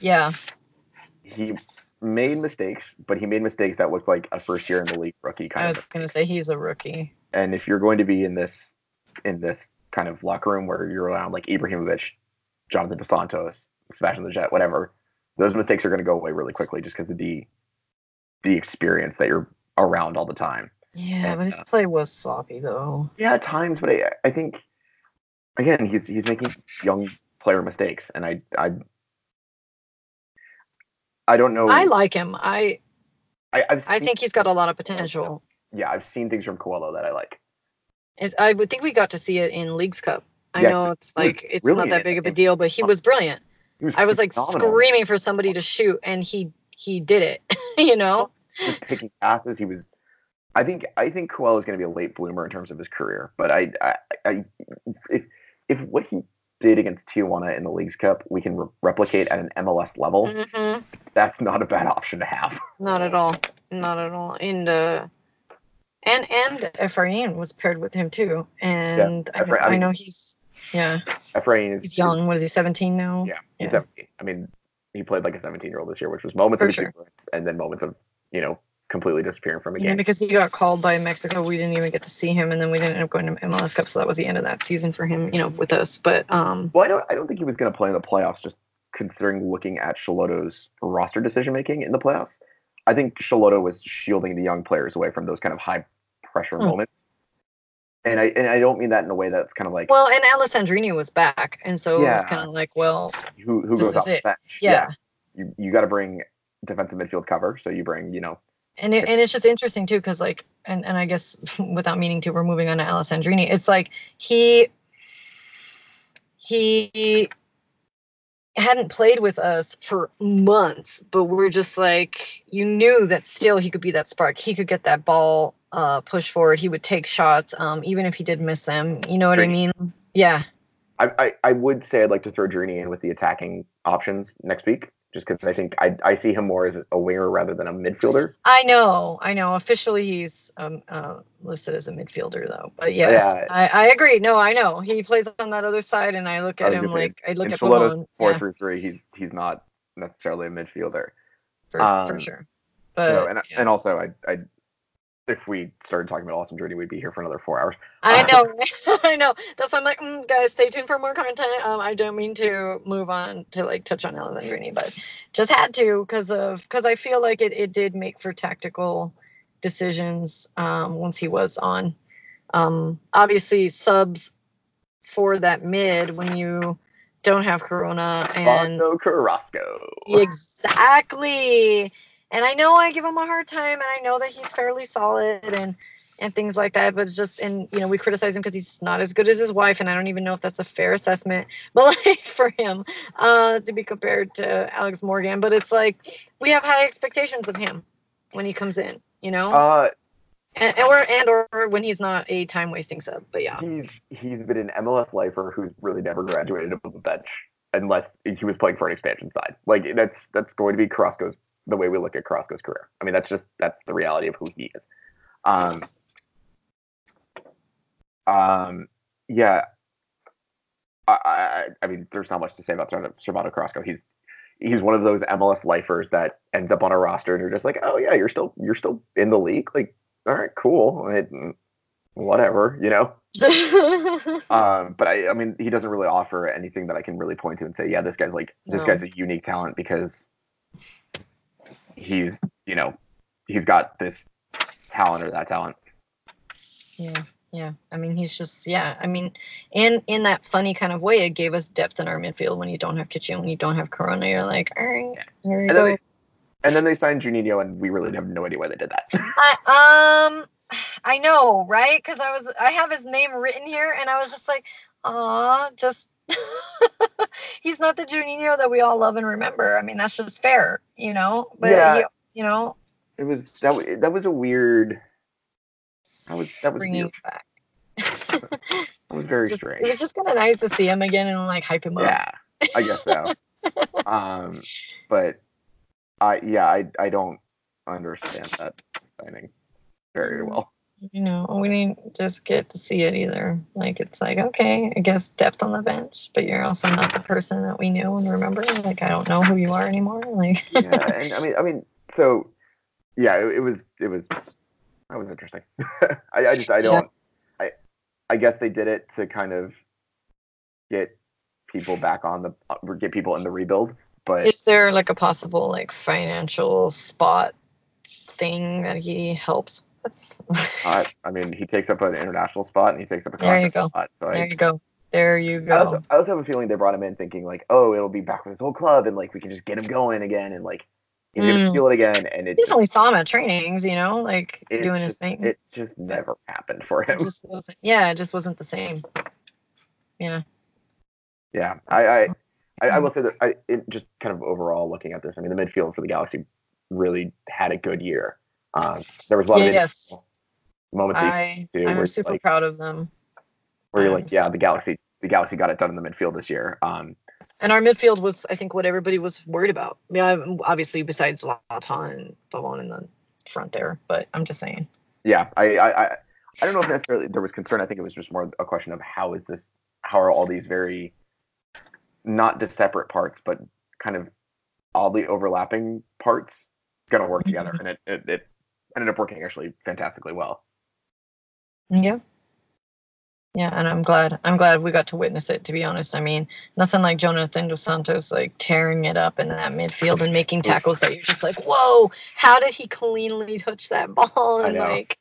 Yeah. he made mistakes, but he made mistakes that looked like a first year in the league rookie kind I was of. gonna say he's a rookie. And if you're going to be in this in this kind of locker room where you're around like Ibrahimovic, Jonathan Dos Santos, Sebastian Lletget, whatever, those mistakes are going to go away really quickly just because of the the experience that you're around all the time. Yeah, And, but his uh, play was sloppy though. Yeah, at times, but I, I think again he's he's making young player mistakes, and I I I don't know. I like him. I I, I've I think he's got a lot of potential. yeah, I've seen things from Coelho that I like. Is I would think we got to see it in Leagues Cup. I Yeah, know it's like it's brilliant not that big of a deal, but he was brilliant. He was I was like phenomenal. screaming for somebody to shoot, and he he did it. you know? picking passes. He was. I think I think Coelho is going to be a late bloomer in terms of his career, but I, I, I if if what he did against Tijuana in the Leagues Cup we can re- replicate at an MLS level, hmm that's not a bad option to have. Not at all. Not at all. And uh, And and Efrain was paired with him too. And I, know, I I know he's yeah Efrain is he's young. What is he? 17 now. Yeah, he's Yeah. 17. I mean, he played like a 17 year old this year, which was moments For of sure. and then moments of you know completely disappearing from a Yeah, game. because he got called by Mexico, we didn't even get to see him, and then we didn't end up going to MLS Cup, so that was the end of that season for him, you know, with us. But um, Well, I don't I don't think he was going to play in the playoffs, just considering looking at Schelotto's roster decision making in the playoffs. I think Shaloto was shielding the young players away from those kind of high pressure Hmm. moments. And I and I don't mean that in a way that's kind of like well, and Alessandrini was back, and so it was kind of like, well, who who goes off the bench. yeah. You you got to bring defensive midfield cover, so you bring you know and it, and it's just interesting too because like and and i guess without meaning to we're moving on to alessandrini. It's like he he hadn't played with us for months but we're just like you knew that still he could be that spark. He could get that ball uh push forward. He would take shots um even if he did miss them. You know what i mean? Yeah. I, I, I would say I'd like to throw Journey in with the attacking options next week, just because I think I, I see him more as a winger rather than a midfielder. I know, I know. Officially, he's um, uh, listed as a midfielder, though. But yes, Yeah. I, I agree. No, I know he plays on that other side, and I look at him like I look in at Pavon. four Yeah, through three, he's he's not necessarily a midfielder. for, for um, sure. You But know, and yeah. and also I I if we started talking about Awesome Journey, we'd be here for another four hours. I know, I know. That's why I'm like, mm, guys, stay tuned for more content. Um, I don't mean to move on to like touch on Alessandrini, but just had to because of because I feel like it, it did make for tactical decisions um, once he was on. Um, obviously, subs for that mid when you don't have Corona and Marco Carrasco. Exactly. And I know I give him a hard time, and I know that he's fairly solid and and things like that. But it's just, and you know, we criticize him because he's just not as good as his wife, and I don't even know if that's a fair assessment. But like for him, uh, to be compared to Alex Morgan, but it's like we have high expectations of him when he comes in, you know, Uh, and, and or and or when he's not a time wasting sub. But yeah, he's he's been an MLS lifer who's really never graduated above the bench unless he was playing for an expansion side. Like that's that's going to be Carrasco's the way we look at Carrasco's career. I mean that's just that's the reality of who he is. Um, um, yeah. I, I I mean there's not much to say about Servando Carrasco. He's he's one of those MLS lifers that ends up on a roster and you're just like, oh yeah, you're still you're still in the league. Like, all right, cool. It, whatever, you know. Um, but I, I mean, he doesn't really offer anything that I can really point to and say, yeah, this guy's like, this No. guy's a unique talent because he's, you know, he's got this talent or that talent. Yeah, yeah. I mean, he's just yeah. I mean, in in that funny kind of way, it gave us depth in our midfield. When you don't have Kitchen, when you don't have Corona, you're like, all right, here you And then, go. they, and then they signed Juninho, and we really have no idea why they did that. I, um, I know, right? Because I was I have his name written here, and I was just like, aw, just. he's not the Juninho that we all love and remember. I mean, that's just fair, you know. But Yeah. you, you know, It was that was that was a weird. That was that was bringing weird. back. That was very Just- it was just kind of nice to see him again and like hype him up. Yeah, I guess so. um, but I yeah I I don't understand that signing very well. You know, we didn't just get to see it either. Like it's like, okay, I guess depth on the bench, but you're also not the person that we knew and remember. Like I don't know who you are anymore. Like yeah, and I mean, I mean, so yeah, it, it was, it was, that was interesting. I, I just, I don't, I, I guess they did it to kind of get people back on the, get people in the rebuild, but is there like a possible like financial spot thing that he helps? Uh, I mean, he takes up an international spot and he takes up a There you go. spot. So there I, you go. There you I also, go. I also have a feeling they brought him in thinking like, oh, it'll be back with his whole club and like we can just get him going again and like he's gonna Mm. feel it again and it Definitely saw him at trainings, you know, like doing his thing. It just never happened for him. It just wasn't. Yeah, it just wasn't the same. Yeah. Yeah, I, I, I, I Mm-hmm. will say that I, it just kind of overall looking at this, I mean, the midfield for the Galaxy really had a good year. Um, there was a lot of Yes. moments I too, I'm where, super like- proud of them. where you're like, yeah, the Galaxy, the Galaxy got it done in the midfield this year. Um, And our midfield was, I think, what everybody was worried about. Yeah, obviously besides Zlatan and Pavon in the front there, but I'm just saying. Yeah, I, I, I, I don't know if necessarily there was concern. I think it was just more a question of how is this, how are all these very, not just separate parts, but kind of oddly overlapping parts going to work together, and it, it, it ended up working actually fantastically well. Yeah. Yeah, and I'm glad. I'm glad we got to witness it. To be honest, I mean, nothing like Jonathan dos Santos like tearing it up in that midfield and making tackles that you're just like, whoa, how did he cleanly touch that ball? And like,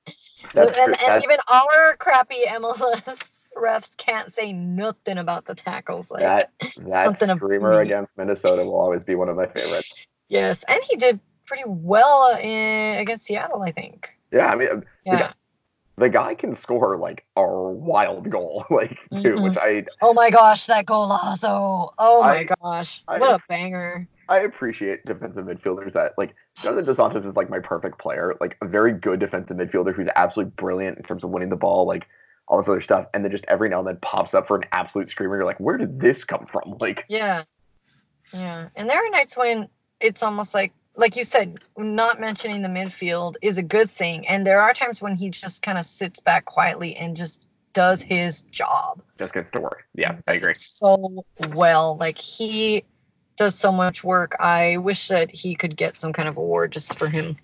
and, and even our crappy MLS refs can't say nothing about the tackles. Like that, that something screamer against Minnesota will always be one of my favorites. Yes, and he did pretty well in, against Seattle, I think. Yeah, I mean, yeah the guy can score like a wild goal, like too, mm-hmm. which I. Oh my gosh, that golazo! Oh my I, gosh, I, what a banger! I appreciate defensive midfielders that like Jonathan Dos Santos is like my perfect player, like a very good defensive midfielder who's absolutely brilliant in terms of winning the ball, like all this other stuff, and then just every now and then pops up for an absolute screamer. You're like, where did this come from? Like. Yeah. Yeah, and there are nights when it's almost like like you said, not mentioning the midfield is a good thing. And there are times when he just kind of sits back quietly and just does his job. Just gets to work. Yeah, I agree. So well. Like he does so much work. I wish that he could get some kind of award just for him.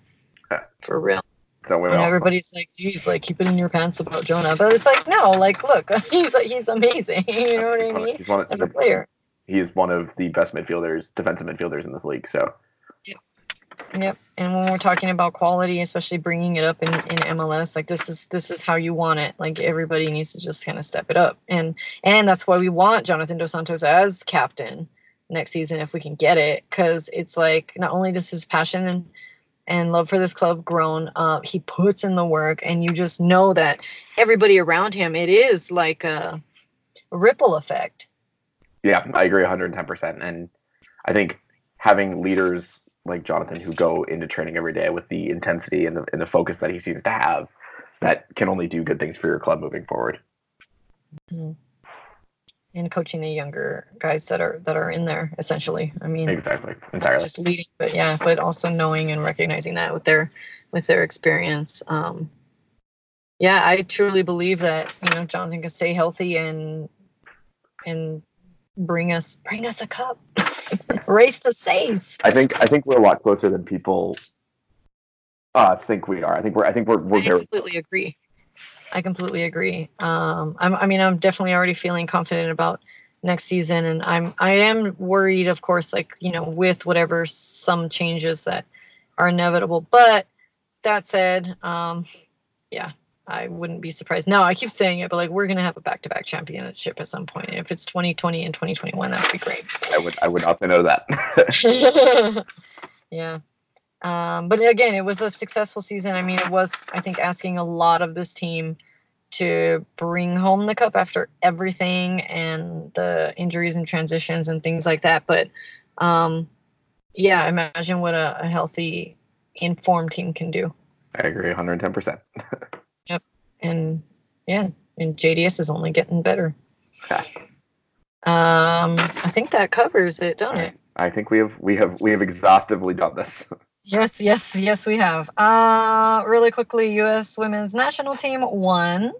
For real. So and everybody's like, geez, like keep it in your pants about Jonah. But it's like, no, like look, he's he's amazing. you know what I mean? He's one, As a player. He is one of the best midfielders, defensive midfielders in this league. So Yep. And when we're talking about quality, especially bringing it up in, in MLS, like this is this is how you want it. Like everybody needs to just kind of step it up. And and that's why we want Jonathan Dos Santos as captain next season if we can get it, because it's like not only does his passion and and love for this club grown, uh, he puts in the work, and you just know that everybody around him, it is like a, a ripple effect. Yeah, I agree 110%. And I think having leaders like Jonathan who go into training every day with the intensity and the, and the focus that he seems to have that can only do good things for your club moving forward. Mm-hmm. And coaching the younger guys that are that are in there essentially. I mean exactly entirely just leading, but yeah, but also knowing and recognizing that with their with their experience. Um, yeah, I truly believe that you know Jonathan can stay healthy and and bring us bring us a cup. Race to seis. I think I think we're a lot closer than people uh, think we are. I think we're I think we're we're I very completely agree. I completely agree. Um, I'm, I mean, I'm definitely already feeling confident about next season, and I'm I am worried, of course, like you know, with whatever some changes that are inevitable. But that said, um, yeah, I wouldn't be surprised. No, I keep saying it, but like we're gonna have a back-to-back championship at some point. If it's 2020 and 2021, that would be great. I would I would not know that. yeah. Um, but again, it was a successful season. I mean, it was I think asking a lot of this team to bring home the cup after everything and the injuries and transitions and things like that. But um, yeah, imagine what a, a healthy, informed team can do. I agree 110%. and yeah, and JDS is only getting better. Um, I think that covers it, don't it? I think we have we have we have exhaustively done this. yes, yes, yes, we have. Uh, really quickly, U.S. Women's National Team won,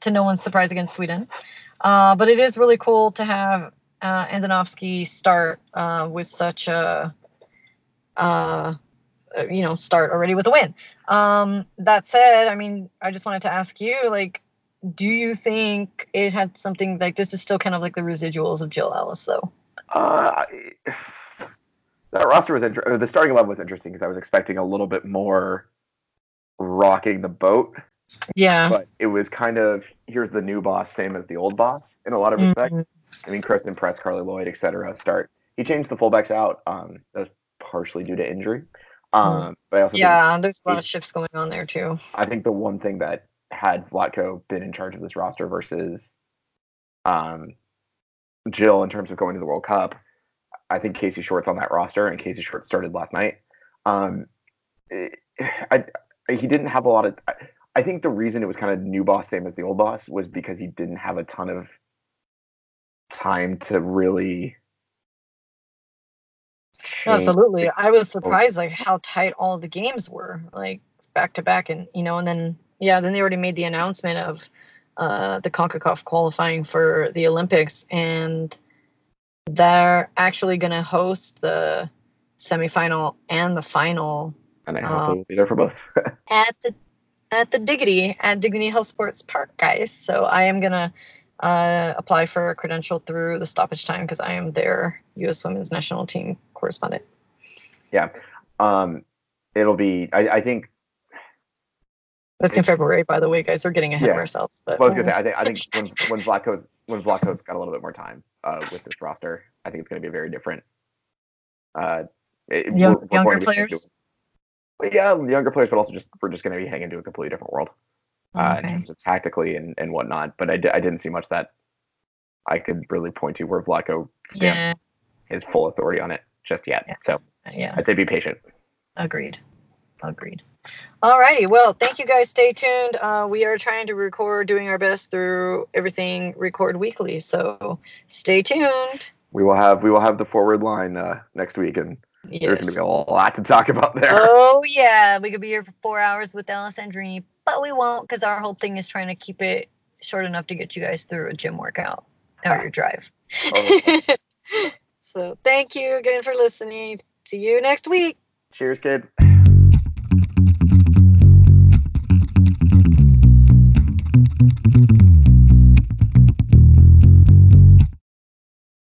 to no one's surprise against Sweden. Uh, but it is really cool to have uh, Andonovski start uh, with such a uh, you know, start already with a win. Um, that said, I mean, I just wanted to ask you, like, do you think it had something like this is still kind of like the residuals of Jill Ellis, though? Uh, that roster was interesting. The starting eleven was interesting because I was expecting a little bit more rocking the boat. Yeah. But it was kind of here's the new boss, same as the old boss in a lot of respects. Mm-hmm. I mean, Christen Press, Carli Lloyd, etc. Start. He changed the fullbacks out. Um, that was partially due to injury. Um, but I also yeah, there's a lot of shifts going on there too. I think the one thing that had Vlatko been in charge of this roster versus um, Jill in terms of going to the World Cup, I think Casey Short's on that roster, and Casey Short started last night. Um, it, I, he didn't have a lot of. I, I think the reason it was kind of new boss, same as the old boss, was because he didn't have a ton of time to really Absolutely. I was surprised like how tight all the games were. Like back to back, and you know, and then yeah, then they already made the announcement of uh, the Concacaf qualifying for the Olympics, and they're actually going to host the semifinal and the final. And I hope um, be there for both. at the at the Diggity at Dignity Health Sports Park, guys. So I am gonna uh, apply for a credential through the stoppage time because I am their U.S. Women's National Team correspondent. Yeah, um, it'll be. I, I think that's in February, by the way, guys. We're getting ahead yeah. of ourselves. But well, I was gonna say, I think I think when when Vlatko when Vlatko's got a little bit more time uh, with this roster, I think it's going to be a very different. Uh, it, Young, we're, we're younger players. yeah, younger players, but also just we're just going to be hanging to a completely different world uh, okay. in terms of tactically and, and whatnot. But I, I didn't see much that I could really point to where Vlatko yeah. his full authority on it just yet. Yeah. So yeah, I'd say be patient. Agreed. Agreed. Alrighty, well, thank you guys. Stay tuned. Uh, we are trying to record, doing our best through everything record weekly. So stay tuned. We will have we will have the forward line uh, next week, and yes. there's going to be a lot to talk about there. Oh yeah, we could be here for four hours with Alessandrini, but we won't because our whole thing is trying to keep it short enough to get you guys through a gym workout or your drive. Oh. so thank you again for listening. See you next week. Cheers, kid.